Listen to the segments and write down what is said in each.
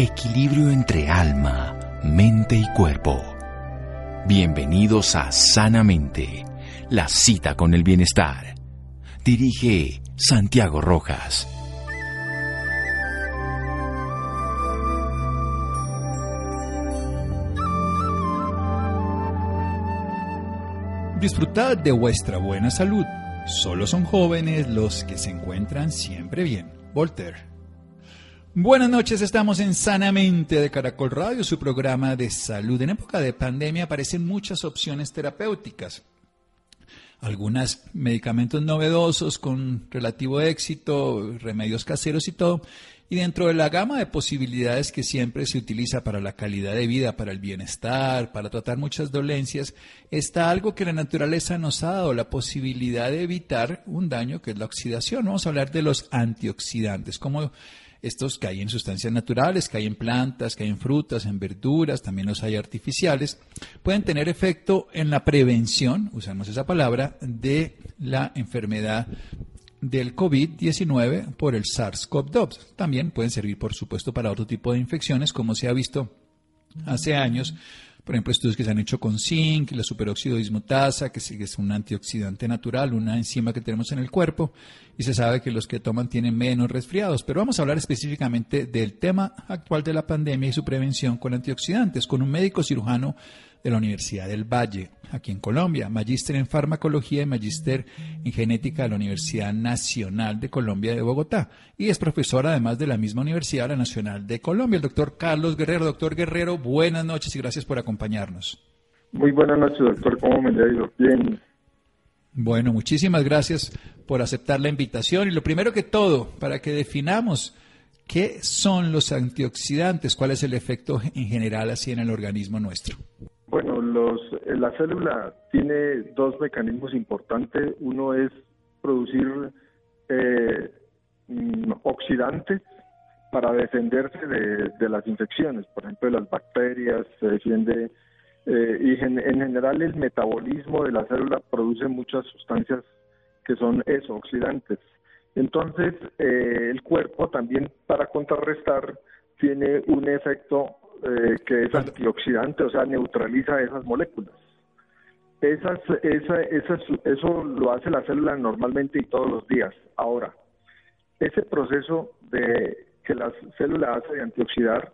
equilibrio entre alma, mente y cuerpo. Bienvenidos a Sanamente, la cita con el bienestar. Dirige Santiago Rojas. Disfrutad de vuestra buena salud. Solo son jóvenes los que se encuentran siempre bien. Voltaire. Buenas noches, estamos en Sanamente de Caracol Radio, su programa de salud. En época de pandemia aparecen muchas opciones terapéuticas. Algunos medicamentos novedosos con relativo éxito, remedios caseros y todo. Y dentro de la gama de posibilidades que siempre se utiliza para la calidad de vida, para el bienestar, para tratar muchas dolencias, está algo que la naturaleza nos ha dado, la posibilidad de evitar un daño que es la oxidación. Vamos a hablar de los antioxidantes, como estos hay en sustancias naturales, hay en plantas, hay en frutas, en verduras, también los hay artificiales, pueden tener efecto en la prevención, usamos esa palabra, de la enfermedad del COVID-19 por el SARS-CoV-2. También pueden servir, por supuesto, para otro tipo de infecciones, como se ha visto hace años. Por ejemplo, estudios que se han hecho con zinc, la superóxido dismutasa, que es un antioxidante natural, una enzima que tenemos en el cuerpo, y se sabe que los que toman tienen menos resfriados. Pero vamos a hablar específicamente del tema actual de la pandemia y su prevención con antioxidantes, con un médico cirujano de la Universidad del Valle, aquí en Colombia, magíster en farmacología y magíster en genética de la Universidad Nacional de Colombia de Bogotá. Y es profesor además de la misma Universidad la Nacional de Colombia, el doctor Carlos Guerrero. Doctor Guerrero, buenas noches y gracias por acompañarnos. Muy buenas noches, doctor. ¿Cómo me ha ido? Bien. Bueno, muchísimas gracias por aceptar la invitación. Y lo primero que todo, para que definamos qué son los antioxidantes, cuál es el efecto en general así en el organismo nuestro. Bueno, los, la célula tiene dos mecanismos importantes. Uno es producir eh, mm, oxidantes para defenderse de, las infecciones, por ejemplo, de las bacterias, se defiende, eh, y en, general el metabolismo de la célula produce muchas sustancias que son eso, oxidantes. Entonces, eh, el cuerpo también para contrarrestar tiene un efecto eh, que es antioxidante, o sea, neutraliza esas moléculas. Esas, esa, esas, eso lo hace la célula normalmente y todos los días. Ahora, ese proceso de que la célula hace de antioxidar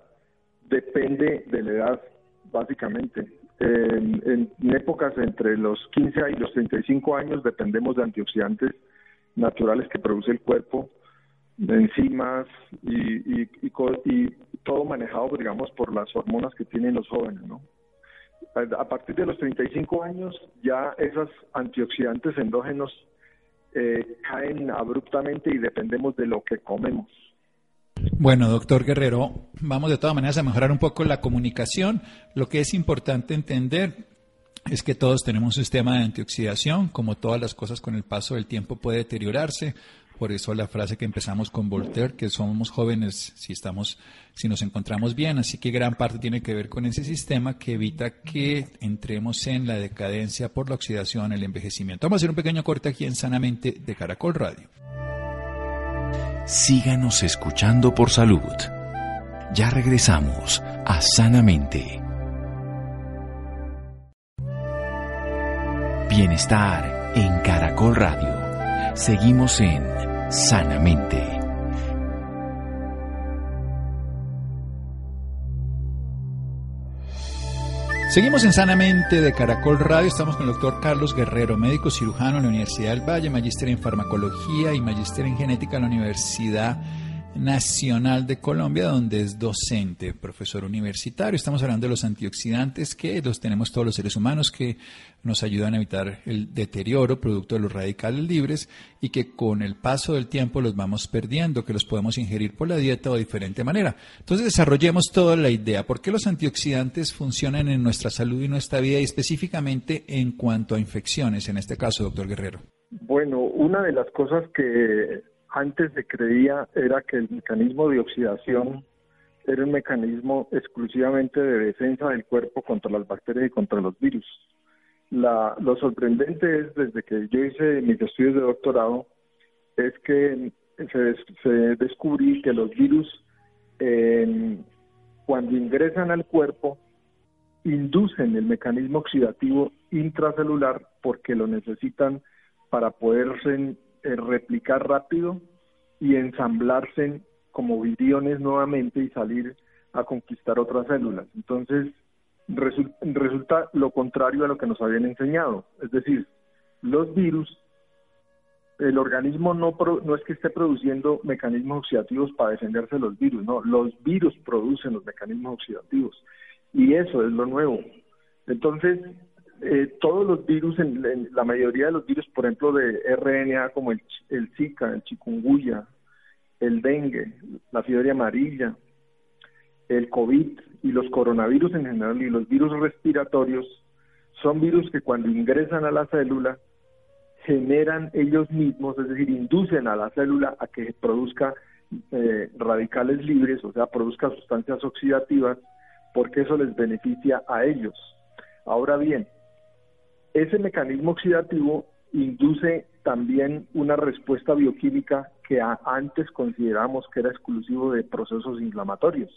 depende de la edad, básicamente. En, en, épocas entre los 15 y los 35 años dependemos de antioxidantes naturales que produce el cuerpo enzimas y, y, y, todo manejado, digamos, por las hormonas que tienen los jóvenes, ¿no? A partir de los 35 años ya esos antioxidantes endógenos eh, caen abruptamente y dependemos de lo que comemos. Bueno, doctor Guerrero, vamos de todas maneras a mejorar un poco la comunicación. Lo que es importante entender es que todos tenemos un sistema de antioxidación, como todas las cosas con el paso del tiempo puede deteriorarse. Por eso la frase que empezamos con Voltaire, que somos jóvenes si estamos, si nos encontramos bien. Así que gran parte tiene que ver con ese sistema que evita que entremos en la decadencia por la oxidación, el envejecimiento. Vamos a hacer un pequeño corte aquí en Sanamente de Caracol Radio. Síganos escuchando por salud. Ya regresamos a Sanamente. Bienestar en Caracol Radio. Seguimos en sanamente. Seguimos en Sanamente de Caracol Radio. Estamos con el doctor Carlos Guerrero, médico cirujano en la Universidad del Valle, magíster en farmacología y magíster en genética en la Universidad Nacional de Colombia, donde es docente, profesor universitario. Estamos hablando de los antioxidantes que los tenemos todos los seres humanos que nos ayudan a evitar el deterioro producto de los radicales libres y que con el paso del tiempo los vamos perdiendo, que los podemos ingerir por la dieta o de diferente manera. Entonces desarrollemos toda la idea. ¿Por qué los antioxidantes funcionan en nuestra salud y nuestra vida y específicamente en cuanto a infecciones, en este caso, doctor Guerrero? Bueno, una de las cosas que antes se creía era que el mecanismo de oxidación era un mecanismo exclusivamente de defensa del cuerpo contra las bacterias y contra los virus. lo sorprendente es, desde que yo hice mis estudios de doctorado, es que se, descubrí que los virus cuando ingresan al cuerpo, inducen el mecanismo oxidativo intracelular porque lo necesitan para poderse eh, replicar rápido y ensamblarse como viriones nuevamente y salir a conquistar otras células. Entonces, resulta lo contrario a lo que nos habían enseñado. Es decir, los virus, el organismo no, no es que esté produciendo mecanismos oxidativos para defenderse de los virus, no, los virus producen los mecanismos oxidativos. Y eso es lo nuevo. Entonces, eh, todos los virus, en, la mayoría de los virus, por ejemplo, de RNA, como el, el Zika, el chikungunya, el dengue, la fiebre amarilla, el COVID y los coronavirus en general y los virus respiratorios son virus que cuando ingresan a la célula generan ellos mismos, es decir, inducen a la célula a que produzca eh, radicales libres, o sea, produzca sustancias oxidativas, porque eso les beneficia a ellos. Ahora bien, ese mecanismo oxidativo induce también una respuesta bioquímica que antes consideramos que era exclusivo de procesos inflamatorios.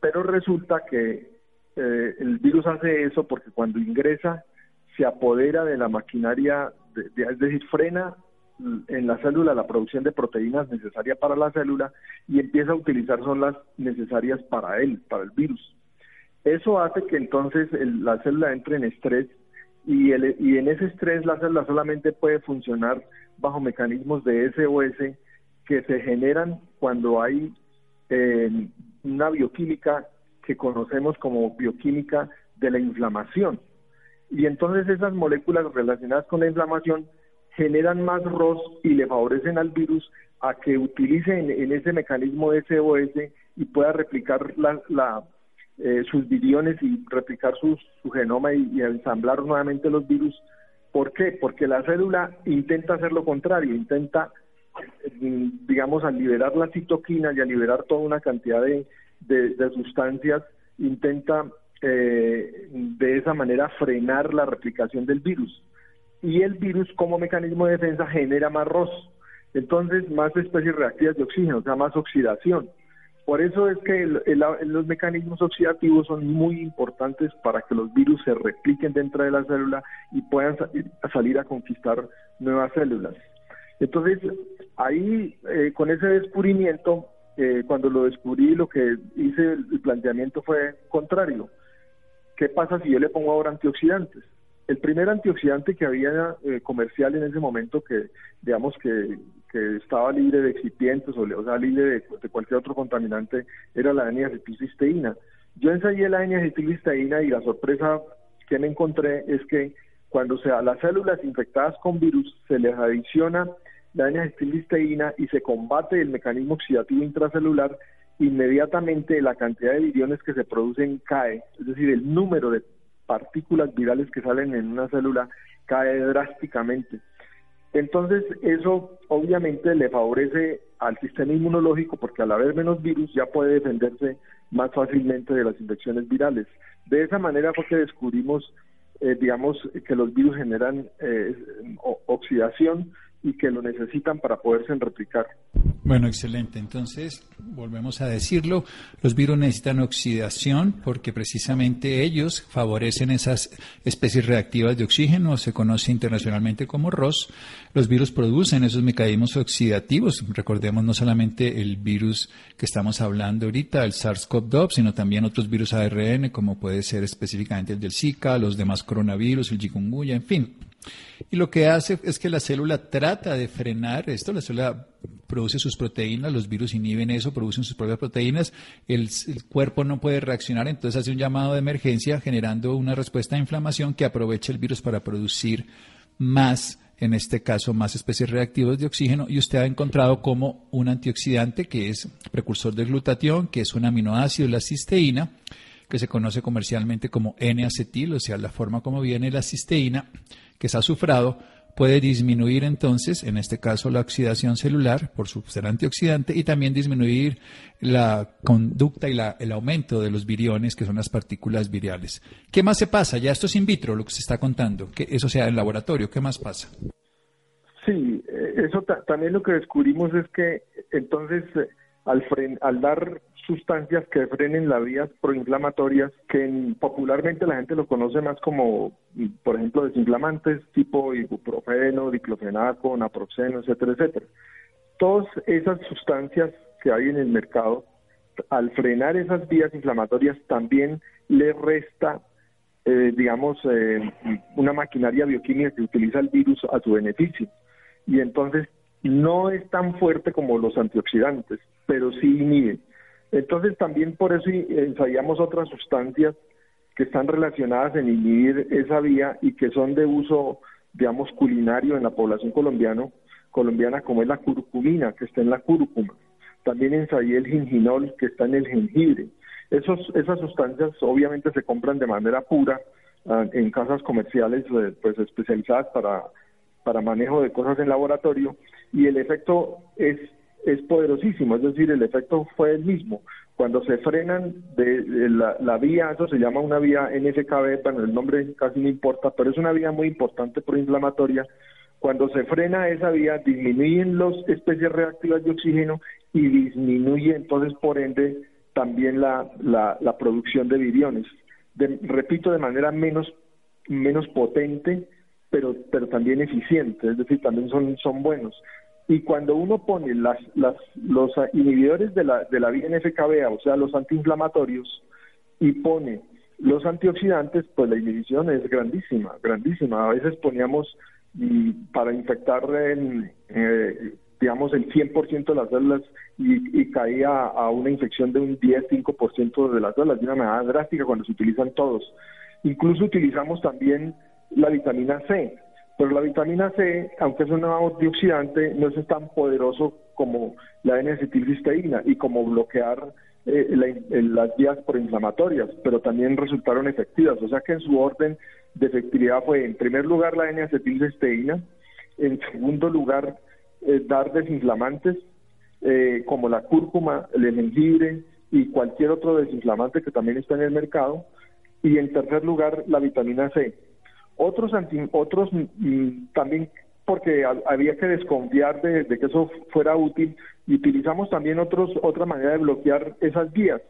Pero resulta que eh, el virus hace eso porque cuando ingresa se apodera de la maquinaria, es decir, frena en la célula la producción de proteínas necesarias para la célula y empieza a utilizar son las necesarias para él, para el virus. Eso hace que entonces la célula entre en estrés y, el, y en ese estrés la célula solamente puede funcionar bajo mecanismos de SOS que se generan cuando hay eh, una bioquímica que conocemos como bioquímica de la inflamación. Y entonces esas moléculas relacionadas con la inflamación generan más ROS y le favorecen al virus a que utilice en, ese mecanismo SOS y pueda replicar la, eh, sus viriones y replicar su, genoma y, ensamblar nuevamente los virus. ¿Por qué? Porque la célula intenta hacer lo contrario, intenta, mm, digamos, al liberar la citoquina y al liberar toda una cantidad de, sustancias, intenta eh, de esa manera frenar la replicación del virus. Y el virus como mecanismo de defensa genera más ROS, entonces más especies reactivas de oxígeno, o sea, más oxidación. Por eso es que los mecanismos oxidativos son muy importantes para que los virus se repliquen dentro de la célula y puedan salir a conquistar nuevas células. Entonces, ahí eh, con ese descubrimiento, eh, cuando lo descubrí, lo que hice, el planteamiento fue contrario. ¿Qué pasa si yo le pongo ahora antioxidantes? El primer antioxidante que había eh, comercial en ese momento, que digamos que que estaba libre de excipientes o, sea, libre de, cualquier otro contaminante, era la N-acetilcisteína. Yo ensayé la N-acetilcisteína y la sorpresa que me encontré es que cuando sea las células infectadas con virus se les adiciona la N-acetilcisteína y se combate el mecanismo oxidativo intracelular, inmediatamente la cantidad de viriones que se producen cae, es decir, el número de partículas virales que salen en una célula cae drásticamente. Entonces, eso obviamente le favorece al sistema inmunológico porque al haber menos virus ya puede defenderse más fácilmente de las infecciones virales. De esa manera fue que descubrimos, eh, digamos, que los virus generan eh, oxidación y que lo necesitan para poderse replicar. Bueno, excelente. Entonces, volvemos a decirlo, los virus necesitan oxidación porque precisamente ellos favorecen esas especies reactivas de oxígeno, se conoce internacionalmente como ROS. Los virus producen esos mecanismos oxidativos. Recordemos no solamente el virus que estamos hablando ahorita, el SARS-CoV-2, sino también otros virus ARN, como puede ser específicamente el del Zika, los demás coronavirus, el chikungunya, en fin. Y lo que hace es que la célula trata de frenar esto, la célula produce sus proteínas, los virus inhiben eso, producen sus propias proteínas, el, cuerpo no puede reaccionar, entonces hace un llamado de emergencia generando una respuesta de inflamación que aprovecha el virus para producir más, en este caso, más especies reactivas de oxígeno. Y usted ha encontrado como un antioxidante que es precursor del glutatión, que es un aminoácido, la cisteína, que se conoce comercialmente como N-acetil, o sea, la forma como viene la cisteína, que es azufrado, puede disminuir entonces, en este caso, la oxidación celular por su ser antioxidante y también disminuir la conducta y el aumento de los viriones, que son las partículas virales. ¿Qué más se pasa? Ya esto es in vitro, lo que se está contando, que eso sea en laboratorio, ¿qué más pasa? Sí, eh, eso también lo que descubrimos es que entonces eh, al, al dar sustancias que frenen las vías proinflamatorias que popularmente la gente lo conoce más como, por ejemplo, desinflamantes tipo ibuprofeno, diclofenaco, naproxeno, etcétera, etcétera. Todas esas sustancias que hay en el mercado, al frenar esas vías inflamatorias también le resta, eh, digamos, eh, una maquinaria bioquímica que utiliza el virus a su beneficio. Y entonces no es tan fuerte como los antioxidantes, pero sí inhibe. Entonces también por eso ensayamos otras sustancias que están relacionadas en inhibir esa vía y que son de uso, digamos, culinario en la población colombiana, colombiana como es la curcumina, que está en la cúrcuma. También ensayé el ginginol, que está en el jengibre. Esos, esas sustancias obviamente se compran de manera pura ah, en casas comerciales eh, pues especializadas para, para manejo de cosas en laboratorio y el efecto es es poderosísimo, es decir, el efecto fue el mismo. Cuando se frenan de, la, vía, eso se llama una vía NFKB, bueno, el nombre casi no importa, pero es una vía muy importante proinflamatoria. Cuando se frena esa vía, disminuyen las especies reactivas de oxígeno y disminuye entonces, por ende, también la, la, producción de viriones. repito, de manera menos, menos potente, pero, pero también eficiente, es decir, también son, son buenos. Y cuando uno pone las, las, los inhibidores de la, de la vía o sea, los antiinflamatorios, y pone los antioxidantes, pues la inhibición es grandísima, grandísima. A veces poníamos y para infectar, en, eh, digamos, el 100% de las células y, caía a una infección de un 10-5% de las células, de una manera drástica cuando se utilizan todos. Incluso utilizamos también la vitamina C. Pero la vitamina C, aunque es un antioxidante, no es tan poderoso como la N-acetilcisteína y como bloquear eh, las vías proinflamatorias, pero también resultaron efectivas. O sea que en su orden de efectividad fue, en primer lugar, la N-acetilcisteína, en segundo lugar, eh, dar desinflamantes eh, como la cúrcuma, el jengibre y cualquier otro desinflamante que también está en el mercado, y en tercer lugar, la vitamina C otros, otros mm, mm, también porque había que desconfiar de, que eso fuera útil y utilizamos también otros, otra manera de bloquear esas vías.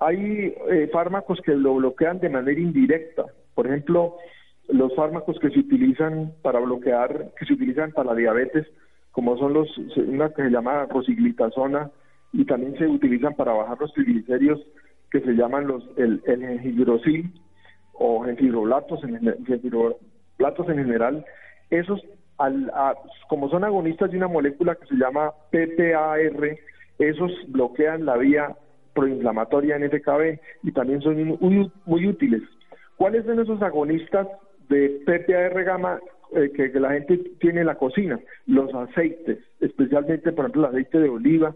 Hay eh, fármacos que lo bloquean de manera indirecta, por ejemplo, los fármacos que se utilizan para bloquear, que se utilizan para la diabetes, como son los, una que se llama rosiglitazona y también se utilizan para bajar los triglicéridos que se llaman los el, el o en en, platos en general, esos, al, como son agonistas de una molécula que se llama PPAR, esos bloquean la vía proinflamatoria en FKB y también son muy, muy útiles. ¿Cuáles son esos agonistas de PPAR gamma eh, que, la gente tiene en la cocina? Los aceites, especialmente, por ejemplo, el aceite de oliva,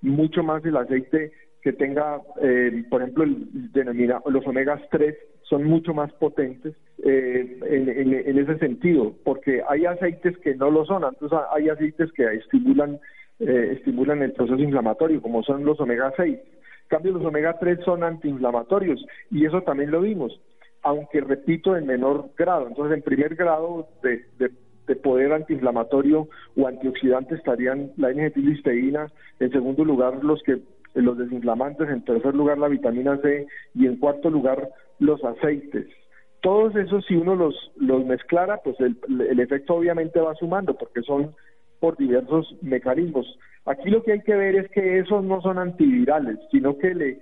mucho más el aceite que tenga, eh, por ejemplo, el, denomina, los omegas 3 son mucho más potentes eh, en, ese sentido, porque hay aceites que no lo son, entonces hay aceites que estimulan, eh, estimulan el proceso inflamatorio, como son los omega 6. En cambio, los omega 3 son antiinflamatorios y eso también lo vimos, aunque repito, en menor grado. Entonces, en primer grado de, de poder antiinflamatorio o antioxidante estarían la N-acetilcisteína, en segundo lugar los que los desinflamantes, en tercer lugar la vitamina C y en cuarto lugar los aceites. Todos esos, si uno los, los mezclara, pues el, el efecto obviamente va sumando porque son por diversos mecanismos. Aquí lo que hay que ver es que esos no son antivirales, sino que le,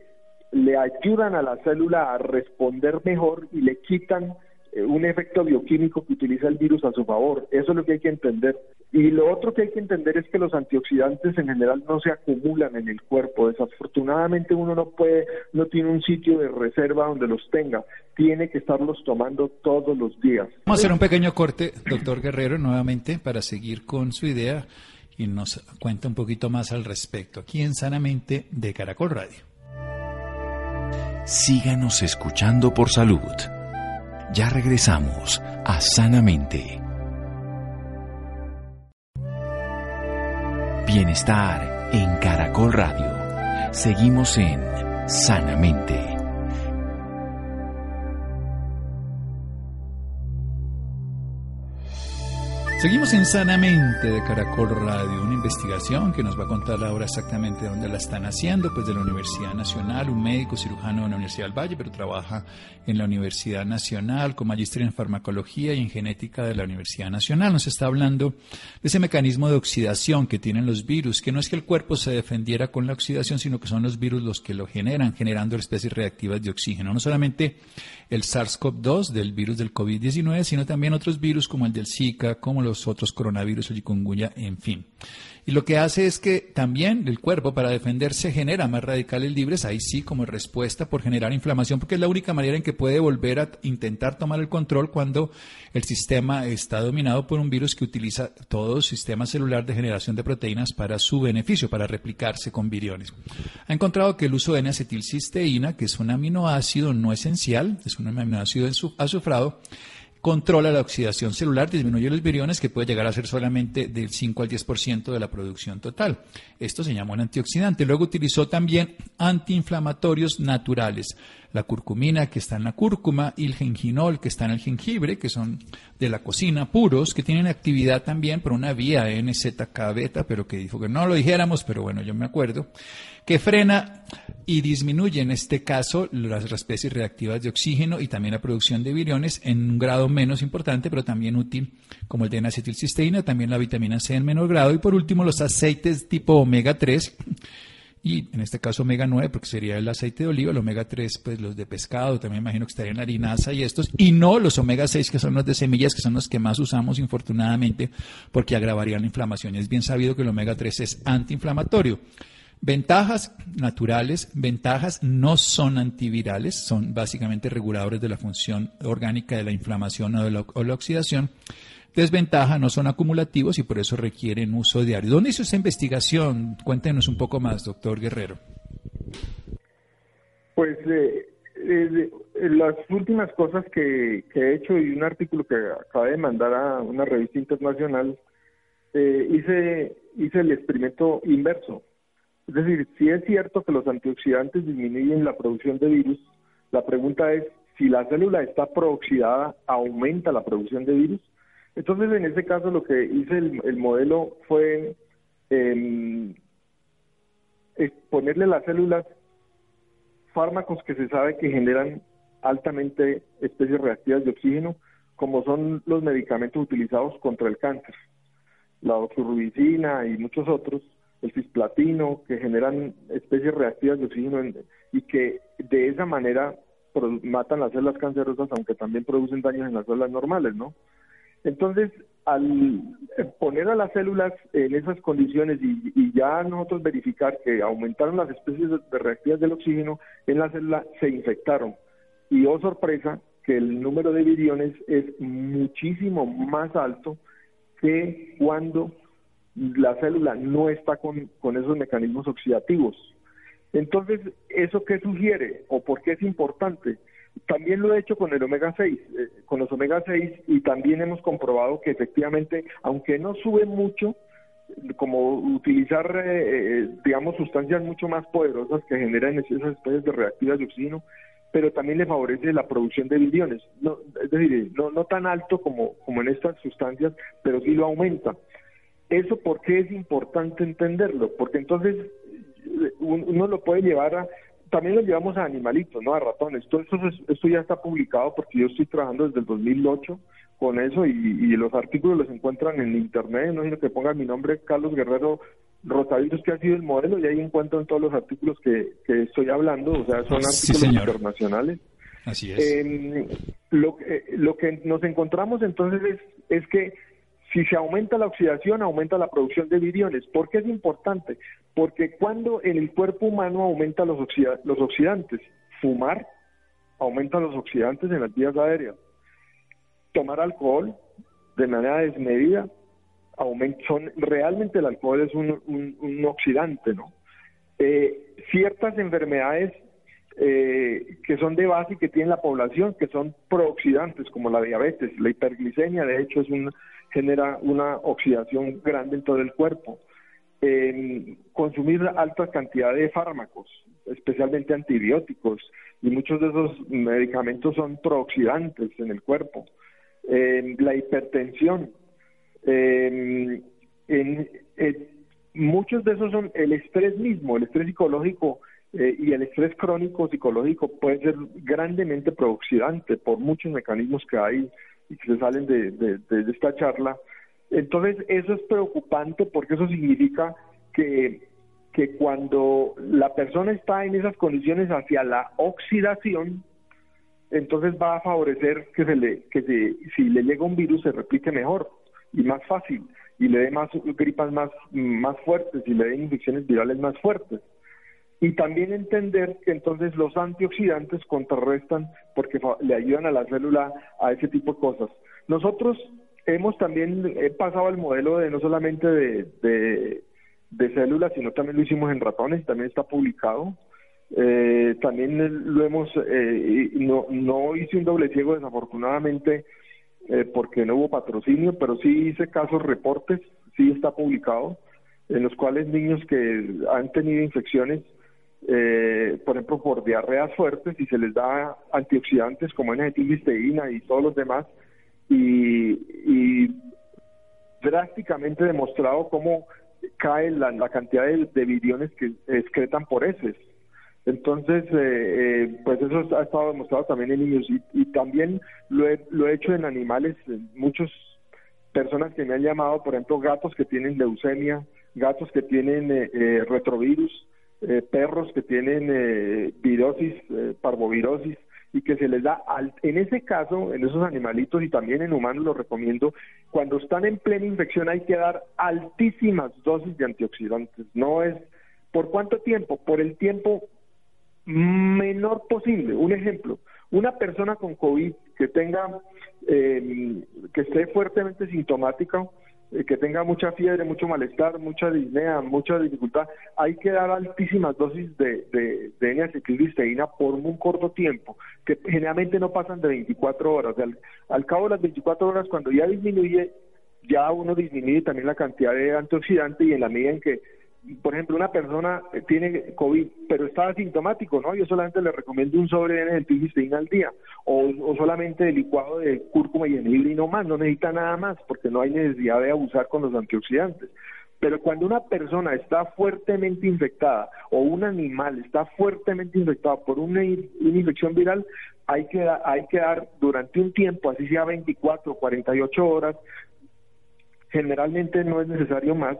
le ayudan a la célula a responder mejor y le quitan eh, un efecto bioquímico que utiliza el virus a su favor. Eso es lo que hay que entender. Y lo otro que hay que entender es que los antioxidantes en general no se acumulan en el cuerpo. Desafortunadamente uno no puede, no tiene un sitio de reserva donde los tenga. Tiene que estarlos tomando todos los días. Vamos a hacer un pequeño corte, doctor Guerrero, nuevamente para seguir con su idea y nos cuenta un poquito más al respecto aquí en Sanamente de Caracol Radio. Síganos escuchando por salud. Ya regresamos a Sanamente. Bienestar en Caracol Radio. Seguimos en Sanamente. Seguimos en Sanamente de Caracol Radio, una investigación que nos va a contar ahora exactamente dónde la están haciendo, pues de la Universidad Nacional, un médico cirujano de la Universidad del Valle, pero trabaja en la Universidad Nacional con magíster en farmacología y en genética de la Universidad Nacional. Nos está hablando de ese mecanismo de oxidación que tienen los virus, que no es que el cuerpo se defendiera con la oxidación, sino que son los virus los que lo generan, generando especies reactivas de oxígeno. No solamente el SARS-CoV-2 del virus del COVID-19, sino también otros virus como el del Zika, como los otros coronavirus o chikungunya, en fin. Y lo que hace es que también el cuerpo para defenderse genera más radicales libres, ahí sí como respuesta por generar inflamación, porque es la única manera en que puede volver a intentar tomar el control cuando el sistema está dominado por un virus que utiliza todo el sistema celular de generación de proteínas para su beneficio, para replicarse con viriones. Ha encontrado que el uso de N-acetilcisteína, que es un aminoácido no esencial, es un aminoácido azufrado, controla la oxidación celular, disminuye los viriones que puede llegar a ser solamente del 5 al 10% de la producción total. Esto se llama un antioxidante. Luego utilizó también antiinflamatorios naturales, la curcumina que está en la cúrcuma y el genginol que está en el jengibre, que son de la cocina puros, que tienen actividad también por una vía NZK beta, pero que dijo que no lo dijéramos, pero bueno, yo me acuerdo que frena y disminuye en este caso las especies reactivas de oxígeno y también la producción de viriones en un grado menos importante, pero también útil, como el de N-acetilcisteína, también la vitamina C en menor grado y por último los aceites tipo omega 3 y en este caso omega 9 porque sería el aceite de oliva, el omega 3 pues los de pescado, también imagino que estarían la y estos y no los omega 6 que son los de semillas que son los que más usamos infortunadamente porque agravarían la inflamación. Es bien sabido que el omega 3 es antiinflamatorio. Ventajas naturales, ventajas no son antivirales, son básicamente reguladores de la función orgánica de la inflamación o, de la, oxidación. Desventaja no son acumulativos y por eso requieren uso diario. ¿Dónde hizo esa investigación? Cuéntenos un poco más, doctor Guerrero. Pues eh, eh, las últimas cosas que, he hecho y un artículo que acabé de mandar a una revista internacional, eh, hice, hice el experimento inverso. Es decir, si es cierto que los antioxidantes disminuyen la producción de virus, la pregunta es, si la célula está prooxidada, ¿aumenta la producción de virus? Entonces, en este caso, lo que hice el, modelo fue eh, ponerle a las células fármacos que se sabe que generan altamente especies reactivas de oxígeno, como son los medicamentos utilizados contra el cáncer, la oxorubicina y muchos otros, el cisplatino, que generan especies reactivas de oxígeno y que de esa manera matan las células cancerosas, aunque también producen daños en las células normales, ¿no? Entonces, al poner a las células en esas condiciones y, ya nosotros verificar que aumentaron las especies de reactivas del oxígeno en la célula, se infectaron. Y oh sorpresa, que el número de viriones es muchísimo más alto que cuando la célula no está con, esos mecanismos oxidativos. Entonces, ¿eso qué sugiere o por qué es importante? También lo he hecho con el omega 6, eh, con los omega 6 y también hemos comprobado que efectivamente, aunque no sube mucho, como utilizar, eh, eh, digamos, sustancias mucho más poderosas que generan esas especies de reactivas de oxígeno, pero también le favorece la producción de viriones. No, es decir, no, no tan alto como, como en estas sustancias, pero sí lo aumenta. ¿Eso por qué es importante entenderlo? Porque entonces uno lo puede llevar a, también lo llevamos a animalitos, ¿no? A ratones. Todo esto, esto ya está publicado porque yo estoy trabajando desde el 2008 con eso y, los artículos los encuentran en internet, no sino que pongan mi nombre, Carlos Guerrero Rotavirus, que ha sido el modelo, y ahí encuentran todos los artículos que, estoy hablando, o sea, son artículos internacionales. Así es. Em, lo, lo que nos encontramos entonces es, es que si se aumenta la oxidación, aumenta la producción de viriones. ¿Por qué es importante? Porque cuando en el cuerpo humano aumenta los, los oxidantes, fumar aumenta los oxidantes en las vías aéreas. Tomar alcohol de manera desmedida aumenta, son, realmente el alcohol es un, oxidante, ¿no? Eh, ciertas enfermedades eh, que son de base y que tiene la población, que son prooxidantes, como la diabetes, la hiperglicemia, de hecho, es un, genera una oxidación grande en todo el cuerpo. consumir alta cantidad de fármacos, especialmente antibióticos, y muchos de esos medicamentos son prooxidantes en el cuerpo. la hipertensión, Eh, en, muchos de esos son el estrés mismo, el estrés psicológico eh, y el estrés crónico psicológico puede ser grandemente prooxidante por muchos mecanismos que hay y que se salen de, de, esta charla. Entonces, eso es preocupante porque eso significa que, que cuando la persona está en esas condiciones hacia la oxidación, entonces va a favorecer que, se le, que si le llega un virus se replique mejor y más fácil y le dé más gripas más, más fuertes y le den infecciones virales más fuertes. Y también entender que entonces los antioxidantes contrarrestan porque le ayudan a la célula a ese tipo de cosas. Nosotros hemos también pasado al modelo de no solamente de, células, sino también lo hicimos en ratones, también está publicado. Eh, también lo hemos, eh, no, no hice un doble ciego desafortunadamente eh, porque no hubo patrocinio, pero sí hice casos, reportes, sí está publicado, en los cuales niños que han tenido infecciones, eh, por ejemplo, por diarreas fuertes, y se les da antioxidantes como n y todos los demás, y, drásticamente demostrado cómo cae la, cantidad de, de que excretan por heces. Entonces, eh, eh, pues eso ha estado demostrado también en niños y, también lo he, lo he hecho en animales, muchas personas que me han llamado, por ejemplo, gatos que tienen leucemia, gatos que tienen eh, retrovirus, perros que tienen virosis, parvovirosis, y que se les da, en ese caso, en esos animalitos y también en humanos lo recomiendo, cuando están en plena infección hay que dar altísimas dosis de antioxidantes. No es, ¿por cuánto tiempo? Por el tiempo menor posible. Un ejemplo, una persona con COVID que tenga, eh, que esté fuertemente sintomática, eh, que tenga mucha fiebre, mucho malestar, mucha disnea, mucha dificultad, hay que dar altísimas dosis de, de, de N-acetilcisteína por un corto tiempo, que generalmente no pasan de 24 horas. Al, al cabo de las 24 horas, cuando ya disminuye, ya uno disminuye también la cantidad de antioxidante y en la medida en que por ejemplo, una persona tiene COVID, pero está asintomático, ¿no? Yo solamente le recomiendo un sobre de cisteína al día, o, solamente el licuado de cúrcuma y jengibre y no más, no necesita nada más, porque no hay necesidad de abusar con los antioxidantes. Pero cuando una persona está fuertemente infectada o un animal está fuertemente infectado por una, una infección viral, hay que, hay que dar durante un tiempo, así sea 24 o 48 horas, generalmente no es necesario más,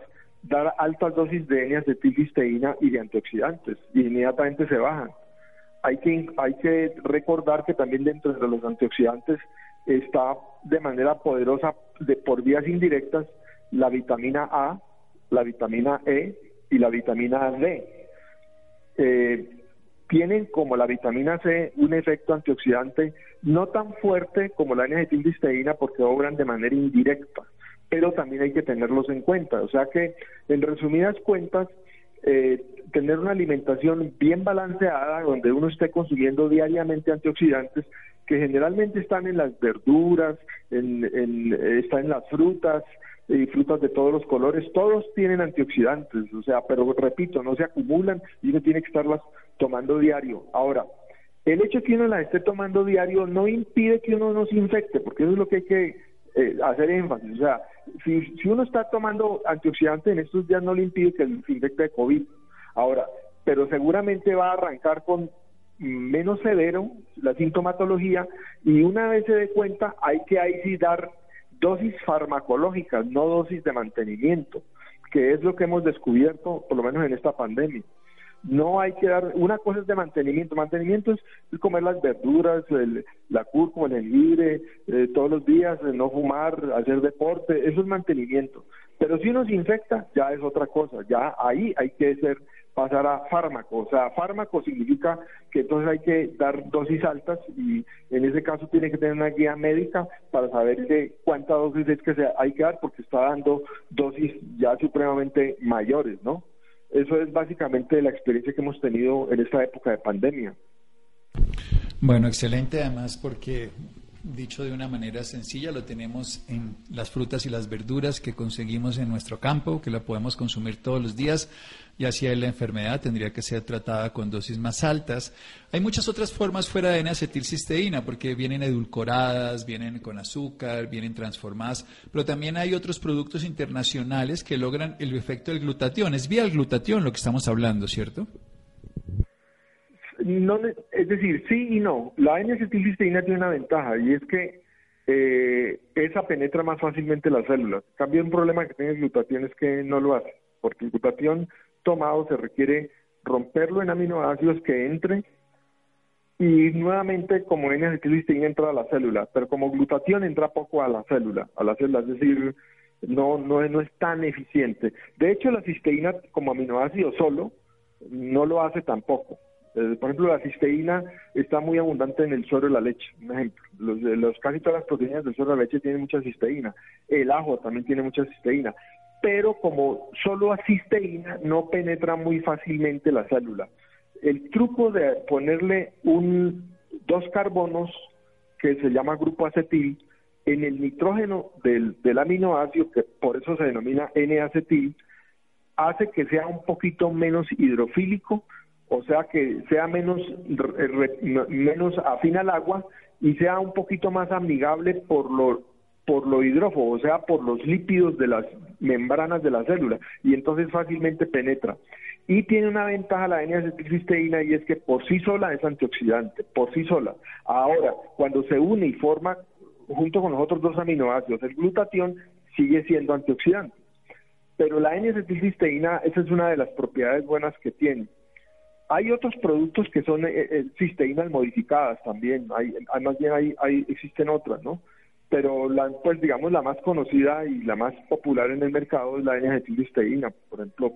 dar altas dosis de N-acetilcisteína y de antioxidantes y inmediatamente se bajan. Hay que, hay que recordar que también dentro de los antioxidantes está de manera poderosa de por vías indirectas la vitamina A, la vitamina E y la vitamina D. Eh, tienen como la vitamina C un efecto antioxidante no tan fuerte como la N-acetilcisteína porque obran de manera indirecta pero también hay que tenerlos en cuenta. O sea que, en resumidas cuentas, eh, tener una alimentación bien balanceada, donde uno esté consumiendo diariamente antioxidantes, que generalmente están en las verduras, en, en, están en las frutas, y frutas de todos los colores, todos tienen antioxidantes, o sea, pero repito, no se acumulan y uno tiene que estarlas tomando diario. Ahora, el hecho de que uno las esté tomando diario no impide que uno no se infecte, porque eso es lo que hay que eh, hacer énfasis. O sea, si, si uno está tomando antioxidante en estos días no le impide que se infecte de COVID. Ahora, pero seguramente va a arrancar con menos severo la sintomatología y una vez se dé cuenta hay que ahí sí dar dosis farmacológicas, no dosis de mantenimiento, que es lo que hemos descubierto por lo menos en esta pandemia. No hay que dar, una cosa es de mantenimiento, mantenimiento es comer las verduras, la cúrcuma, el jengibre, eh, todos los días, no fumar, hacer deporte, eso es mantenimiento. Pero si uno se infecta, ya es otra cosa, ya ahí hay que ser pasar a fármaco, o sea, fármaco significa que entonces hay que dar dosis altas y en ese caso tiene que tener una guía médica para saber de cuánta dosis es que se hay que dar porque está dando dosis ya supremamente mayores, ¿no? Eso es básicamente la experiencia que hemos tenido en esta época de pandemia. Bueno, excelente además porque Dicho de una manera sencilla, lo tenemos en las frutas y las verduras que conseguimos en nuestro campo, que la podemos consumir todos los días, y así la enfermedad tendría que ser tratada con dosis más altas. Hay muchas otras formas fuera de N-acetilcisteína, porque vienen edulcoradas, vienen con azúcar, vienen transformadas, pero también hay otros productos internacionales que logran el efecto del glutatión. Es vía el glutatión lo que estamos hablando, ¿cierto? No, es decir, sí y no. La N-acetilcisteína tiene una ventaja y es que eh, esa penetra más fácilmente las células. También un problema que tiene el glutatión es que no lo hace, porque el glutatión tomado se requiere romperlo en aminoácidos que entre y nuevamente como N-acetilcisteína entra a la célula, pero como glutatión entra poco a la célula, a la célula, es decir, no, no, no es tan eficiente. De hecho, la cisteína como aminoácido solo no lo hace tampoco. Eh, por ejemplo, la cisteína está muy abundante en el suero de la leche, un ejemplo. Los, los, casi todas las proteínas del suero de la leche tienen mucha cisteína. El ajo también tiene mucha cisteína. Pero como solo a cisteína no penetra muy fácilmente la célula. El truco de ponerle un, dos carbonos que se llama grupo acetil en el nitrógeno del, del aminoácido, que por eso se denomina N-acetil, hace que sea un poquito menos hidrofílico, o sea que sea menos, menos afín al agua y sea un poquito más amigable por lo, por lo hidrófobo, o sea, por los lípidos de las membranas de la célula, y entonces fácilmente penetra. Y tiene una ventaja la N-acetilcisteína y es que por sí sola es antioxidante, por sí sola. Ahora, cuando se une y forma junto con los otros dos aminoácidos, el glutatión sigue siendo antioxidante. Pero la N-acetilcisteína, esa es una de las propiedades buenas que tiene. Hay otros productos que son eh, eh, cisteínas modificadas también, hay, más bien hay, hay, existen otras, ¿no? Pero la, pues digamos la más conocida y la más popular en el mercado es la N-acetilcisteína, por ejemplo,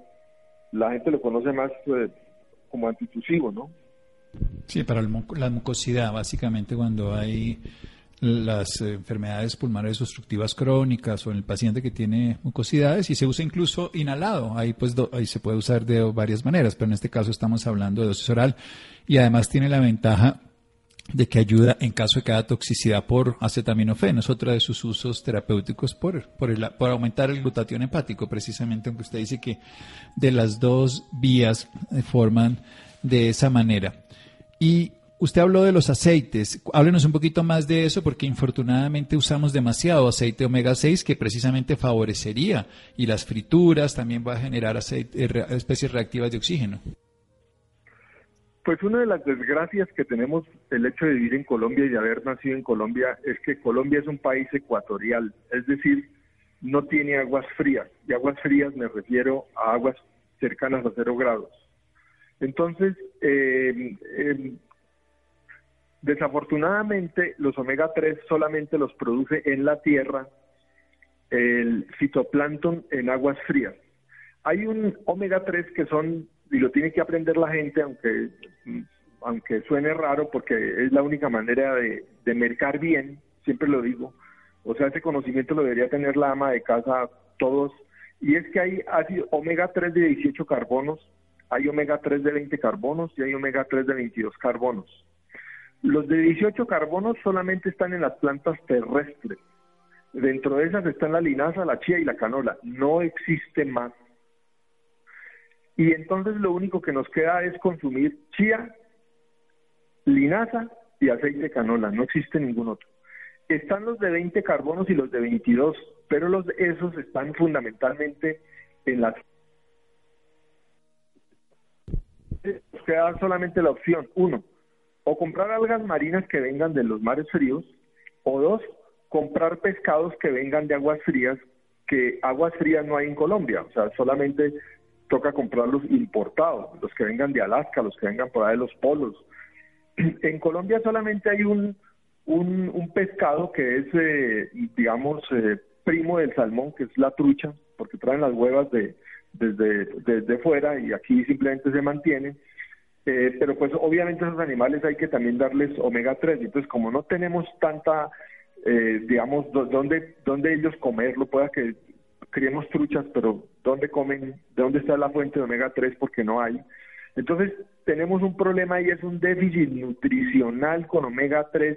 la gente lo conoce más eh, como antitusivo, ¿no? Sí, para la mucosidad, básicamente cuando hay las enfermedades pulmonares obstructivas crónicas o en el paciente que tiene mucosidades y se usa incluso inhalado. Ahí pues ahí se puede usar de varias maneras, pero en este caso estamos hablando de dosis oral y además tiene la ventaja de que ayuda en caso de que haya toxicidad por acetaminofeno, es otro de sus usos terapéuticos por, por, el, por aumentar el glutatión hepático, precisamente aunque usted dice que de las dos vías eh, forman de esa manera. Y Usted habló de los aceites. Háblenos un poquito más de eso porque infortunadamente usamos demasiado aceite omega 6 que precisamente favorecería y las frituras también va a generar aceite, eh, especies reactivas de oxígeno. Pues una de las desgracias que tenemos el hecho de vivir en Colombia y de haber nacido en Colombia es que Colombia es un país ecuatorial, es decir, no tiene aguas frías. Y aguas frías me refiero a aguas cercanas a cero grados. Entonces, eh, eh Desafortunadamente, los omega 3 solamente los produce en la tierra el fitoplancton en aguas frías. Hay un omega 3 que son, y lo tiene que aprender la gente, aunque, aunque suene raro, porque es la única manera de, mercar bien, siempre lo digo. O sea, ese conocimiento lo debería tener la ama de casa todos. Y es que hay omega 3 de 18 carbonos, hay omega 3 de 20 carbonos y hay omega 3 de 22 carbonos. Los de 18 carbonos solamente están en las plantas terrestres. Dentro de esas están la linaza, la chía y la canola. No existe más. Y entonces lo único que nos queda es consumir chía, linaza y aceite de canola. No existe ningún otro. Están los de 20 carbonos y los de 22, pero los esos están fundamentalmente en las nos queda solamente la opción, uno, o comprar algas marinas que vengan de los mares fríos, o dos, comprar pescados que vengan de aguas frías, que aguas frías no hay en Colombia, o sea, solamente toca comprarlos importados, los que vengan de Alaska, los que vengan por ahí de los polos. En Colombia solamente hay un, un, pescado que es, eh, digamos, eh, primo del salmón, que es la trucha, porque traen las huevas de, desde, desde fuera y aquí simplemente se mantienen eh, pero pues obviamente esos animales hay que también darles omega 3, entonces como no tenemos tanta, eh, digamos, dónde, dónde ellos comerlo, pueda que criemos truchas, pero dónde comen, de dónde está la fuente de omega 3 porque no hay. Entonces tenemos un problema y es un déficit nutricional con omega 3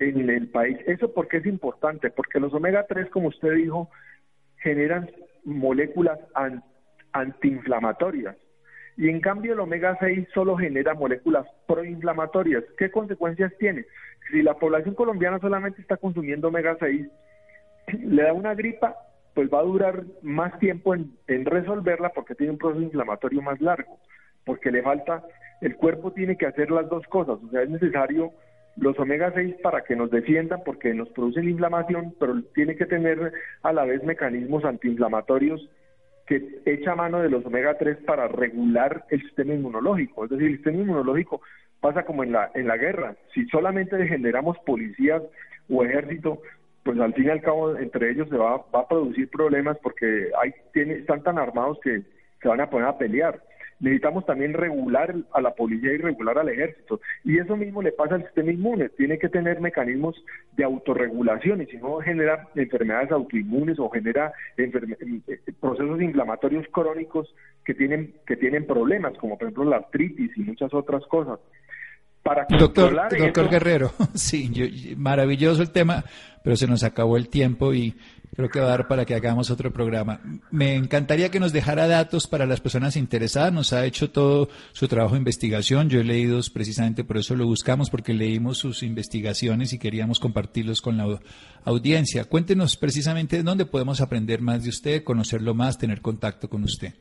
en el país. ¿Eso por qué es importante? Porque los omega 3, como usted dijo, generan moléculas antiinflamatorias. Y en cambio el omega 6 solo genera moléculas proinflamatorias. ¿Qué consecuencias tiene? Si la población colombiana solamente está consumiendo omega 6, le da una gripa, pues va a durar más tiempo en, resolverla porque tiene un proceso inflamatorio más largo, porque le falta, el cuerpo tiene que hacer las dos cosas, o sea, es necesario los omega 6 para que nos defiendan porque nos producen inflamación, pero tiene que tener a la vez mecanismos antiinflamatorios que echa mano de los omega 3 para regular el sistema inmunológico. Es decir, el sistema inmunológico pasa como en la, en la guerra. Si solamente generamos policías o ejército, pues al fin y al cabo entre ellos se va, va a producir problemas porque hay, tiene, están tan armados que se van a poner a pelear necesitamos también regular a la policía y regular al ejército. Y eso mismo le pasa al sistema inmune, tiene que tener mecanismos de autorregulación y si no genera enfermedades autoinmunes o genera eh, eh, procesos inflamatorios crónicos que tienen, que tienen problemas, como por ejemplo la artritis y muchas otras cosas. Para doctor, doctor Guerrero, sí, maravilloso el tema, pero se nos acabó el tiempo y Creo que va a dar para que hagamos otro programa. Me encantaría que nos dejara datos para las personas interesadas. Nos ha hecho todo su trabajo de investigación. Yo he leído precisamente por eso lo buscamos, porque leímos sus investigaciones y queríamos compartirlos con la audiencia. Cuéntenos precisamente dónde podemos aprender más de usted, conocerlo más, tener contacto con usted.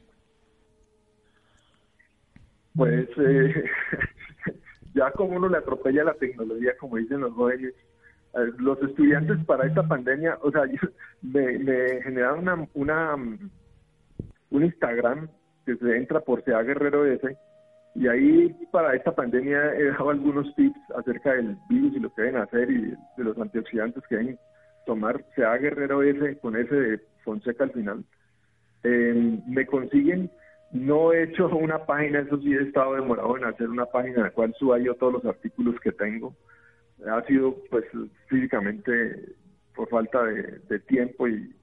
Pues eh, ya como uno le atropella la tecnología, como dicen los jóvenes, eh, los estudiantes para esta pandemia, o sea, me, generaron una, una, un Instagram que se entra por SEA Guerrero S y ahí para esta pandemia he dejado algunos tips acerca del virus y lo que deben hacer y de los antioxidantes que deben tomar. SEA Guerrero S con S de Fonseca al final. Eh, me consiguen, no he hecho una página, eso sí he estado demorado en hacer una página en la cual suba yo todos los artículos que tengo ha sido pues físicamente por falta de, tiempo y,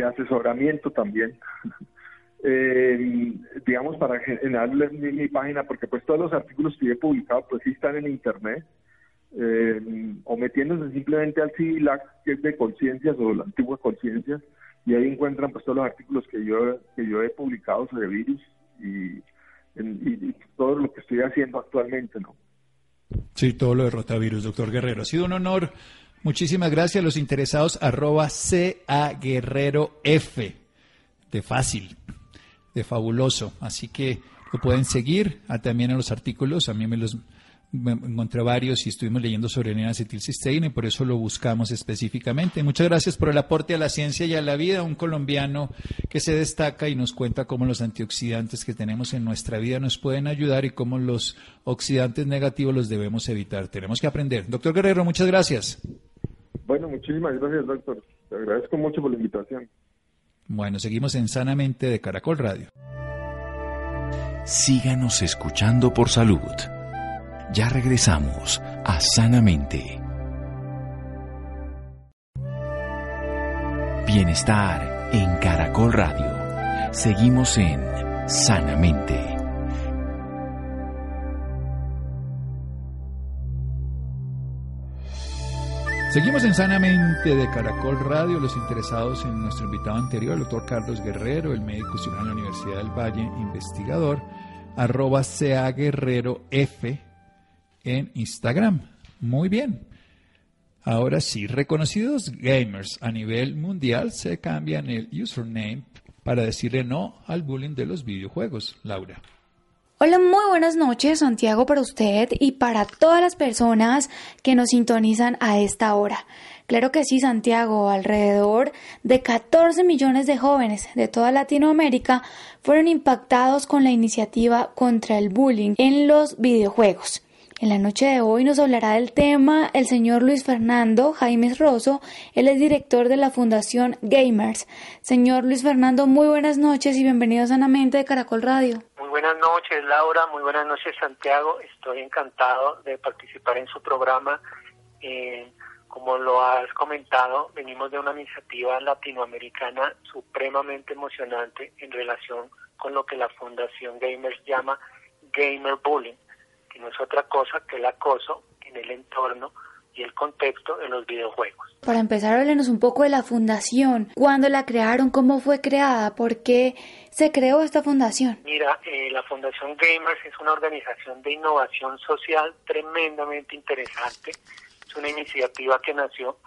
asesoramiento también. eh, digamos para generarle mi, página porque pues todos los artículos que he publicado pues sí están en internet eh, o metiéndose simplemente al CIVILAC que es de conciencias o la antigua conciencia y ahí encuentran pues todos los artículos que yo que yo he publicado sobre virus y, y todo lo que estoy haciendo actualmente no Sí, todo lo de rotavirus, doctor Guerrero. Ha sido un honor. Muchísimas gracias los interesados, arroba CA Guerrero F, de fácil, de fabuloso. Así que lo pueden seguir, a, también a los artículos, a mí me los encontré varios y estuvimos leyendo sobre el acetilcisteína y por eso lo buscamos específicamente. Muchas gracias por el aporte a la ciencia y a la vida, un colombiano que se destaca y nos cuenta cómo los antioxidantes que tenemos en nuestra vida nos pueden ayudar y cómo los oxidantes negativos los debemos evitar. Tenemos que aprender. Doctor Guerrero, muchas gracias. Bueno, muchísimas gracias, doctor. Te agradezco mucho por la invitación. Bueno, seguimos en Sanamente de Caracol Radio. Síganos escuchando por salud. Ya regresamos a Sanamente. Bienestar en Caracol Radio. Seguimos en Sanamente. Seguimos en Sanamente de Caracol Radio. Los interesados en nuestro invitado anterior, el doctor Carlos Guerrero, el médico cirujano de la Universidad del Valle, investigador, arroba CA Guerrero F en Instagram. Muy bien. Ahora sí, reconocidos gamers a nivel mundial se cambian el username para decirle no al bullying de los videojuegos. Laura. Hola, muy buenas noches, Santiago, para usted y para todas las personas que nos sintonizan a esta hora. Claro que sí, Santiago, alrededor de 14 millones de jóvenes de toda Latinoamérica fueron impactados con la iniciativa contra el bullying en los videojuegos. En la noche de hoy nos hablará del tema el señor Luis Fernando Jaimes Rosso. Él es director de la Fundación Gamers. Señor Luis Fernando, muy buenas noches y bienvenido sanamente de Caracol Radio. Muy buenas noches, Laura. Muy buenas noches, Santiago. Estoy encantado de participar en su programa. Eh, como lo has comentado, venimos de una iniciativa latinoamericana supremamente emocionante en relación con lo que la Fundación Gamers llama Gamer Bullying no es otra cosa que el acoso en el entorno y el contexto de los videojuegos. Para empezar, háblenos un poco de la fundación. ¿Cuándo la crearon? ¿Cómo fue creada? ¿Por qué se creó esta fundación? Mira, eh, la Fundación Gamers es una organización de innovación social tremendamente interesante. Es una iniciativa que nació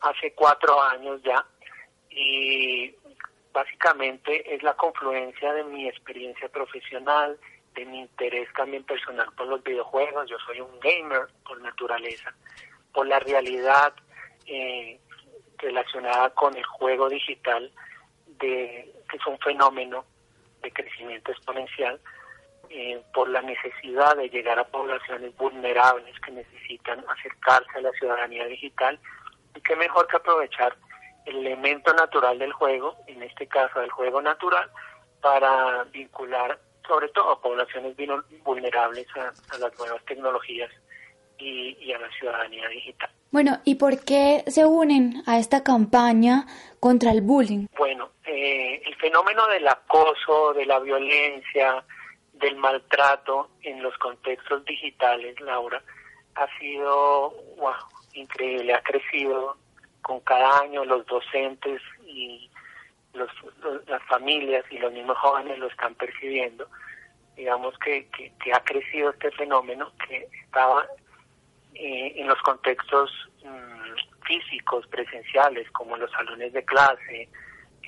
hace cuatro años ya y básicamente es la confluencia de mi experiencia profesional, de mi interés también personal por los videojuegos. Yo soy un gamer por naturaleza por la realidad eh, relacionada con el juego digital, de, que es un fenómeno de crecimiento exponencial, eh, por la necesidad de llegar a poblaciones vulnerables que necesitan acercarse a la ciudadanía digital, y qué mejor que aprovechar el elemento natural del juego, en este caso del juego natural, para vincular sobre todo a poblaciones vulnerables a las nuevas tecnologías y, a la ciudadanía digital. Bueno, ¿y por qué se unen a esta campaña contra el bullying? Bueno, eh, el fenómeno del acoso, de la violencia, del maltrato en los contextos digitales, Laura, ha sido wow, increíble, ha crecido con cada año los docentes y los, las familias y los mismos jóvenes lo están percibiendo. Digamos que, que, ha crecido este fenómeno que estaba eh, en los contextos mm, físicos, presenciales, como los salones de clase,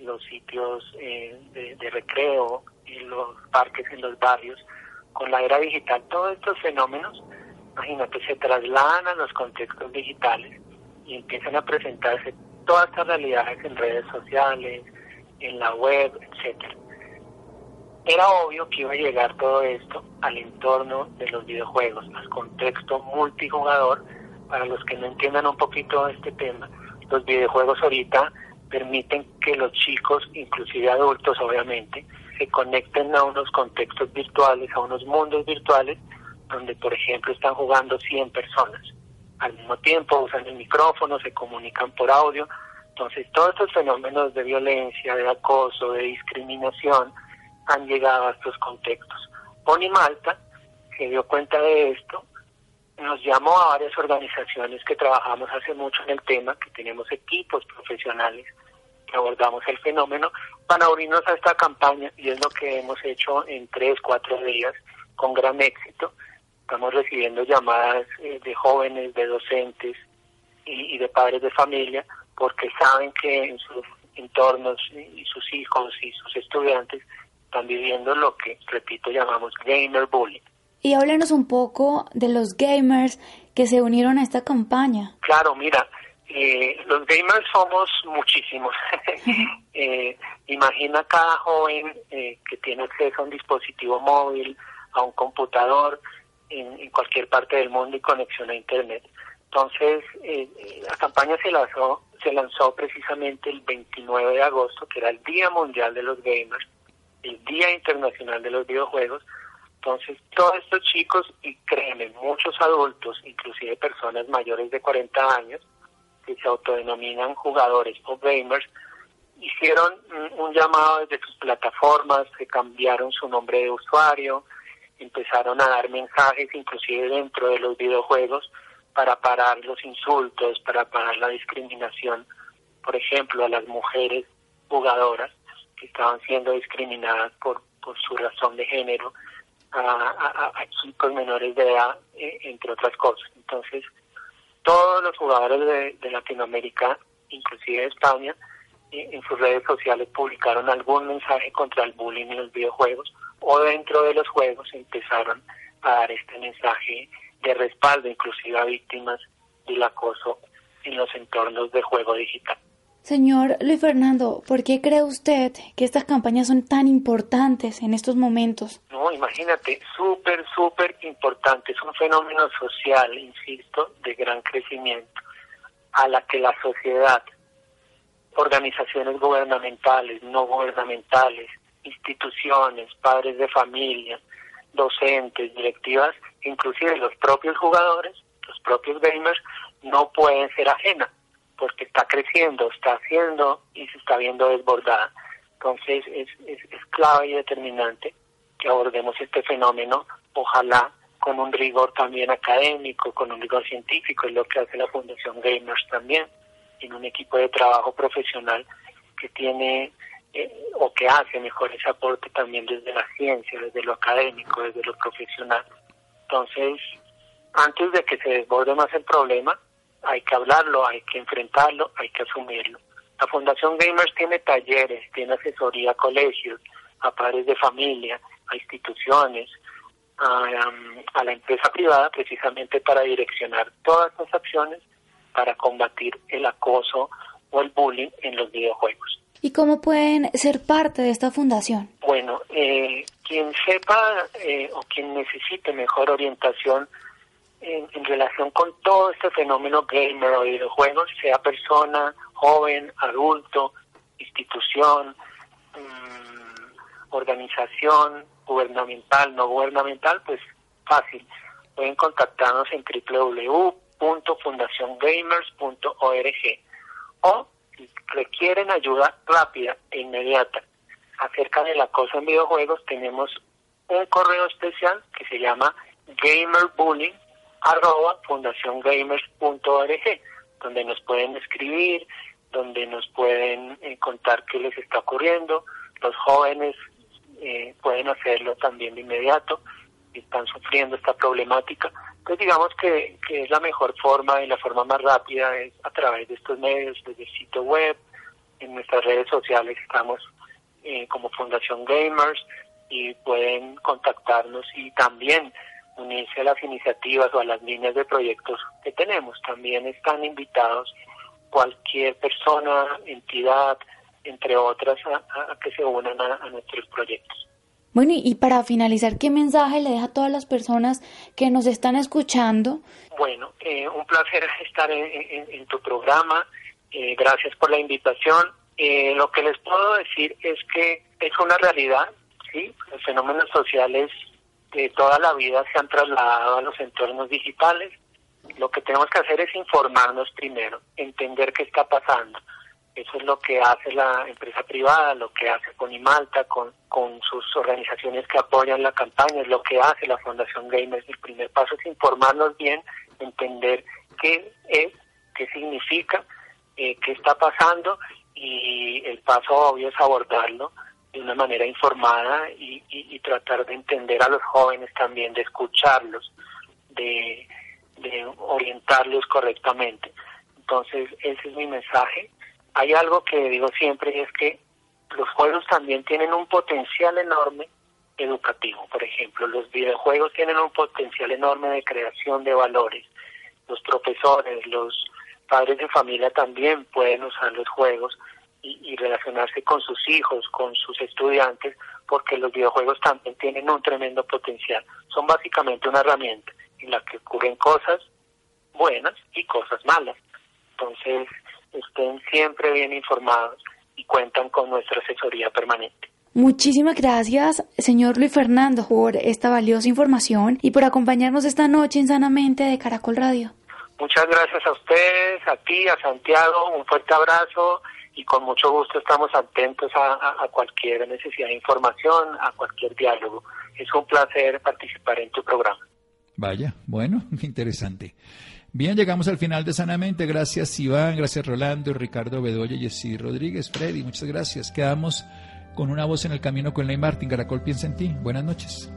los sitios eh, de, recreo, en los parques en los barrios, con la era digital, todos estos fenómenos, imagínate, se trasladan a los contextos digitales y empiezan a presentarse todas estas realidades en redes sociales, en la web, etcétera. Era obvio que iba a llegar todo esto al entorno de los videojuegos, al contexto multijugador. Para los que no entiendan un poquito este tema, los videojuegos ahorita permiten que los chicos, inclusive adultos obviamente, se conecten a unos contextos virtuales, a unos mundos virtuales, donde por ejemplo están jugando 100 personas. Al mismo tiempo usan el micrófono, se comunican por audio. Entonces todos estos fenómenos de violencia, de acoso, de discriminación, han llegado a estos contextos. Pony Malta se dio cuenta de esto, nos llamó a varias organizaciones que trabajamos hace mucho en el tema, que tenemos equipos profesionales que abordamos el fenómeno, para unirnos a esta campaña y es lo que hemos hecho en tres, cuatro días con gran éxito. Estamos recibiendo llamadas eh, de jóvenes, de docentes y de padres de familia, porque saben que en sus entornos y sus hijos y sus estudiantes están viviendo lo que, repito, llamamos gamer bullying. Y háblenos un poco de los gamers que se unieron a esta campaña. Claro, mira, eh, los gamers somos muchísimos. eh, imagina cada joven eh, que tiene acceso a un dispositivo móvil, a un computador, en, en cualquier parte del mundo y conexión a Internet. Entonces, eh, la campaña se lanzó, se lanzó precisamente el 29 de agosto, que era el Día Mundial de los Gamers, el Día Internacional de los Videojuegos. Entonces, todos estos chicos, y créeme, muchos adultos, inclusive personas mayores de 40 años, que se autodenominan jugadores o gamers, hicieron un llamado desde sus plataformas, se cambiaron su nombre de usuario, empezaron a dar mensajes inclusive dentro de los videojuegos para parar los insultos, para parar la discriminación, por ejemplo, a las mujeres jugadoras que estaban siendo discriminadas por, por su razón de género, a, chicos menores de edad, eh, entre otras cosas. Entonces, todos los jugadores de, Latinoamérica, inclusive España, eh, en sus redes sociales publicaron algún mensaje contra el bullying en los videojuegos o dentro de los juegos empezaron a dar este mensaje de respaldo inclusive a víctimas del acoso en los entornos de juego digital. Señor Luis Fernando, ¿por qué cree usted que estas campañas son tan importantes en estos momentos? No, imagínate, súper, súper importante. Es un fenómeno social, insisto, de gran crecimiento, a la que la sociedad, organizaciones gubernamentales, no gubernamentales, instituciones, padres de familia, docentes, directivas, inclusive los propios jugadores, los propios gamers, no pueden ser ajenas porque está creciendo, está haciendo y se está viendo desbordada. Entonces es, es, clave y determinante que abordemos este fenómeno, ojalá con un rigor también académico, con un rigor científico, es lo que hace la Fundación Gamers también, en un equipo de trabajo profesional que tiene eh, o que hace mejor ese aporte también desde la ciencia, desde lo académico, desde lo profesional. Entonces, antes de que se desborde más el problema, hay que hablarlo, hay que enfrentarlo, hay que asumirlo. La Fundación Gamers tiene talleres, tiene asesoría a colegios, a padres de familia, a instituciones, a, a la empresa privada, precisamente para direccionar todas las acciones para combatir el acoso o el bullying en los videojuegos. ¿Y cómo pueden ser parte de esta fundación? Bueno, eh, quien sepa eh, o quien necesite mejor orientación en, relación con todo este fenómeno gamer o videojuegos, sea persona, joven, adulto, institución, mm, organización, gubernamental, no gubernamental, pues fácil. Pueden contactarnos en www.fundaciongamers.org o si requieren ayuda rápida e inmediata acerca del acoso en videojuegos, tenemos un correo especial que se llama gamerbullying arroba donde nos pueden escribir, donde nos pueden eh, contar qué les está ocurriendo. Los jóvenes eh, pueden hacerlo también de inmediato y están sufriendo esta problemática. Entonces digamos que, que es la mejor forma y la forma más rápida es a través de estos medios, desde el sitio web, en nuestras redes sociales estamos eh, como Fundación Gamers y pueden contactarnos y también unirse a las iniciativas o a las líneas de proyectos que tenemos. También están invitados cualquier persona, entidad, entre otras, a, que se unan a, nuestros proyectos. Bueno, y para finalizar, ¿qué mensaje le deja a todas las personas que nos están escuchando? Bueno, eh, un placer estar en, tu programa. Eh, gracias por la invitación. Eh, lo que les puedo decir es que es una realidad, ¿sí? Los fenómenos sociales de toda la vida se han trasladado a los entornos digitales. Lo que tenemos que hacer es informarnos primero, entender qué está pasando. Eso es lo que hace la empresa privada, lo que hace Conimalta con, con sus organizaciones que apoyan la campaña, es lo que hace la Fundación Gamers. El primer paso es informarnos bien, entender qué es, qué significa, eh, qué está pasando y el paso obvio es abordarlo de una manera informada y, tratar de entender a los jóvenes también, de escucharlos, de, orientarlos correctamente. Entonces, ese es mi mensaje. Hay algo que digo siempre y es que los juegos también tienen un potencial enorme educativo. Por ejemplo, los videojuegos tienen un potencial enorme de creación de valores. Los profesores, los padres de familia también pueden usar los juegos y, relacionarse con sus hijos, con sus estudiantes, porque los videojuegos también tienen un tremendo potencial. Son básicamente una herramienta en la que ocurren cosas buenas y cosas malas. Entonces, estén siempre bien informados y cuentan con nuestra asesoría permanente. Muchísimas gracias, señor Luis Fernando, por esta valiosa información y por acompañarnos esta noche en Sanamente de Caracol Radio. Muchas gracias a ustedes, a ti, a Santiago, un fuerte abrazo y con mucho gusto estamos atentos a, cualquier necesidad de información, a cualquier diálogo. Es un placer participar en tu programa. Vaya, bueno, interesante. Bien, llegamos al final de Sanamente. Gracias Iván, gracias Rolando, Ricardo Bedoya, Jessy Rodríguez, Freddy, muchas gracias. Quedamos con una voz en el camino con Ley Martín. Caracol piensa en ti. Buenas noches.